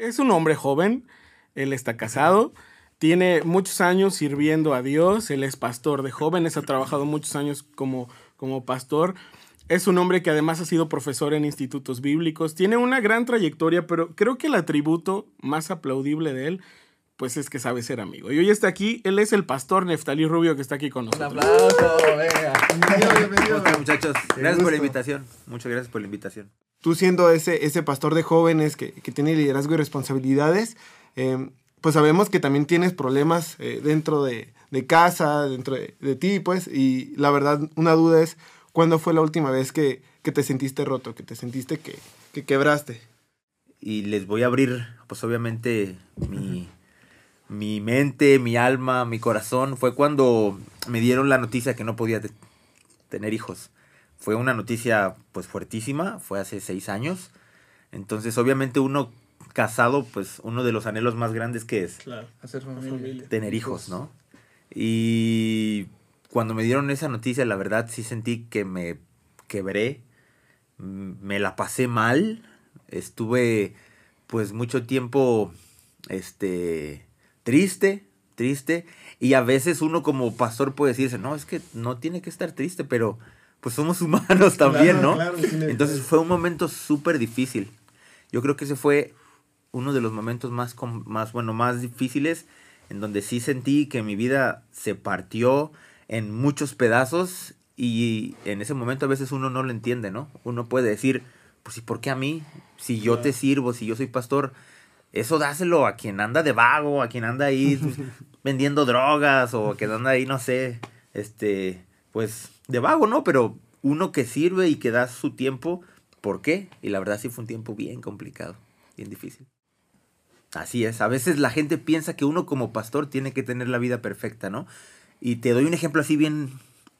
Es un hombre joven, él está casado, tiene muchos años sirviendo a Dios, él es pastor de jóvenes, ha trabajado muchos años como, como pastor. Es un hombre que además ha sido profesor en institutos bíblicos, tiene una gran trayectoria, pero creo que el atributo más aplaudible de él pues es que sabe ser amigo. Y hoy está aquí, él es el pastor Neftalí Rubio que está aquí con nosotros. Un aplauso, venga. Bienvenido, muchachos? Gracias por la invitación. Muchas gracias por la invitación. Tú siendo ese, ese pastor de jóvenes que, que tiene liderazgo y responsabilidades, eh, pues sabemos que también tienes problemas eh, dentro de, de, casa, dentro de, de, ti, pues, y la verdad, una duda es, ¿cuándo fue la última vez que, que te sentiste roto, que te sentiste que, que quebraste? Y les voy a abrir, pues obviamente, mi mi mente, mi alma, mi corazón, fue cuando me dieron la noticia que no podía tener hijos. Fue una noticia pues fuertísima, fue hace seis años. Entonces obviamente uno casado, pues uno de los anhelos más grandes que es hacer familia. tener hijos, ¿no? Y cuando me dieron esa noticia, la verdad sí sentí que me quebré, me la pasé mal, estuve pues mucho tiempo, este, triste, triste. Y a veces uno como pastor puede decirse, no, es que no tiene que estar triste, pero pues somos humanos también, ¿no? Entonces fue un momento súper difícil. Yo creo que ese fue uno de los momentos más, más, bueno, más difíciles en donde sí sentí que mi vida se partió en muchos pedazos y en ese momento a veces uno no lo entiende, ¿no? Uno puede decir, pues ¿y por qué a mí? Si yo te sirvo, si yo soy pastor, eso dáselo a quien anda de vago, a quien anda ahí vendiendo drogas o a quien anda ahí, no sé, este, pues de vago, ¿no? Pero uno que sirve y que da su tiempo, ¿por qué? Y la verdad sí fue un tiempo bien complicado, bien difícil. Así es, a veces la gente piensa que uno como pastor tiene que tener la vida perfecta, ¿no? Y te doy un ejemplo así bien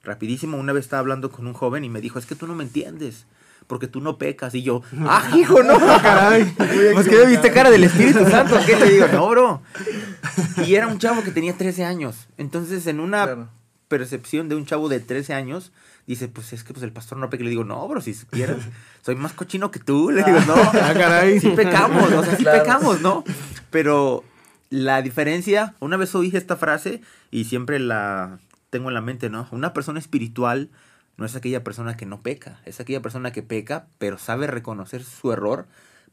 rapidísimo. Una vez estaba hablando con un joven y me dijo, es que tú no me entiendes porque tú no pecas. Y yo, ah, hijo, no, caray. Pues que viste cara del Espíritu Santo. ¿Qué le digo? No, bro. Y era un chavo que tenía 13 años. Entonces, en una percepción de un chavo de 13 años, dice, pues es que pues el pastor no peca. Y le digo, no, bro, si quieres, soy más cochino que tú. Le digo, no, ah, caray. Sí pecamos, o sea, sí pecamos, ¿no? Pero la diferencia, una vez oí esta frase y siempre la tengo en la mente, ¿no? Una persona espiritual no es aquella persona que no peca, es aquella persona que peca, pero sabe reconocer su error,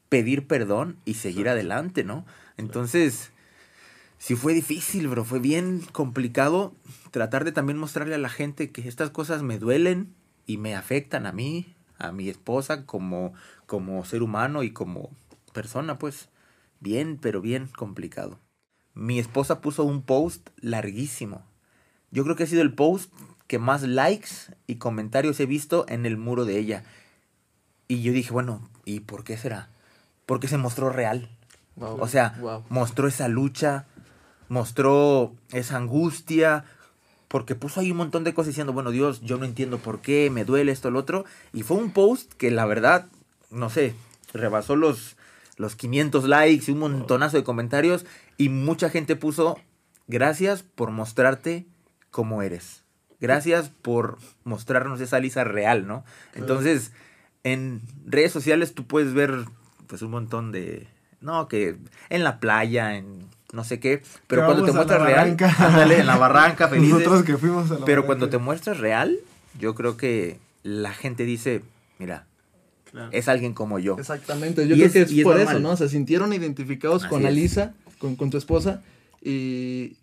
pedir perdón y seguir adelante, ¿no? Entonces, sí fue difícil, bro, fue bien complicado tratar de también mostrarle a la gente que estas cosas me duelen y me afectan a mí, a mi esposa como, como ser humano y como persona, pues bien, pero bien complicado. Mi esposa puso un post larguísimo. Yo creo que ha sido el post que más likes y comentarios he visto en el muro de ella. Y yo dije, bueno, ¿y por qué será? Porque se mostró real. o sea, mostró esa lucha, mostró esa angustia, porque puso ahí un montón de cosas diciendo, bueno, Dios, yo no entiendo por qué, me duele esto, lo otro. Y fue un post que la verdad, no sé, rebasó los, los 500 likes y un montonazo de comentarios. Y mucha gente puso, gracias por mostrarte como eres. Gracias por mostrarnos esa Lisa real, ¿no? Entonces, en redes sociales tú puedes ver pues un montón de, no, que en la playa, en no sé qué, pero cuando te muestras real, ándale, en la barranca, felices. Nosotros que fuimos a la Pero cuando te muestras real, yo creo que la gente dice, mira, Es alguien como yo. Exactamente, yo creo que es, por eso, ¿no? Se sintieron identificados con Alisa, con, con tu esposa, y,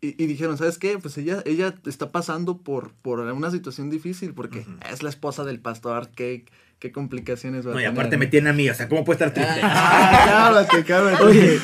y, dijeron, ¿sabes qué? Pues ella, ella está pasando por, por una situación difícil porque es la esposa del pastor, qué, qué complicaciones va a no, y aparte me tiene a mí, o sea, ¿cómo puede estar triste? Ah, cállate, cállate. Oye,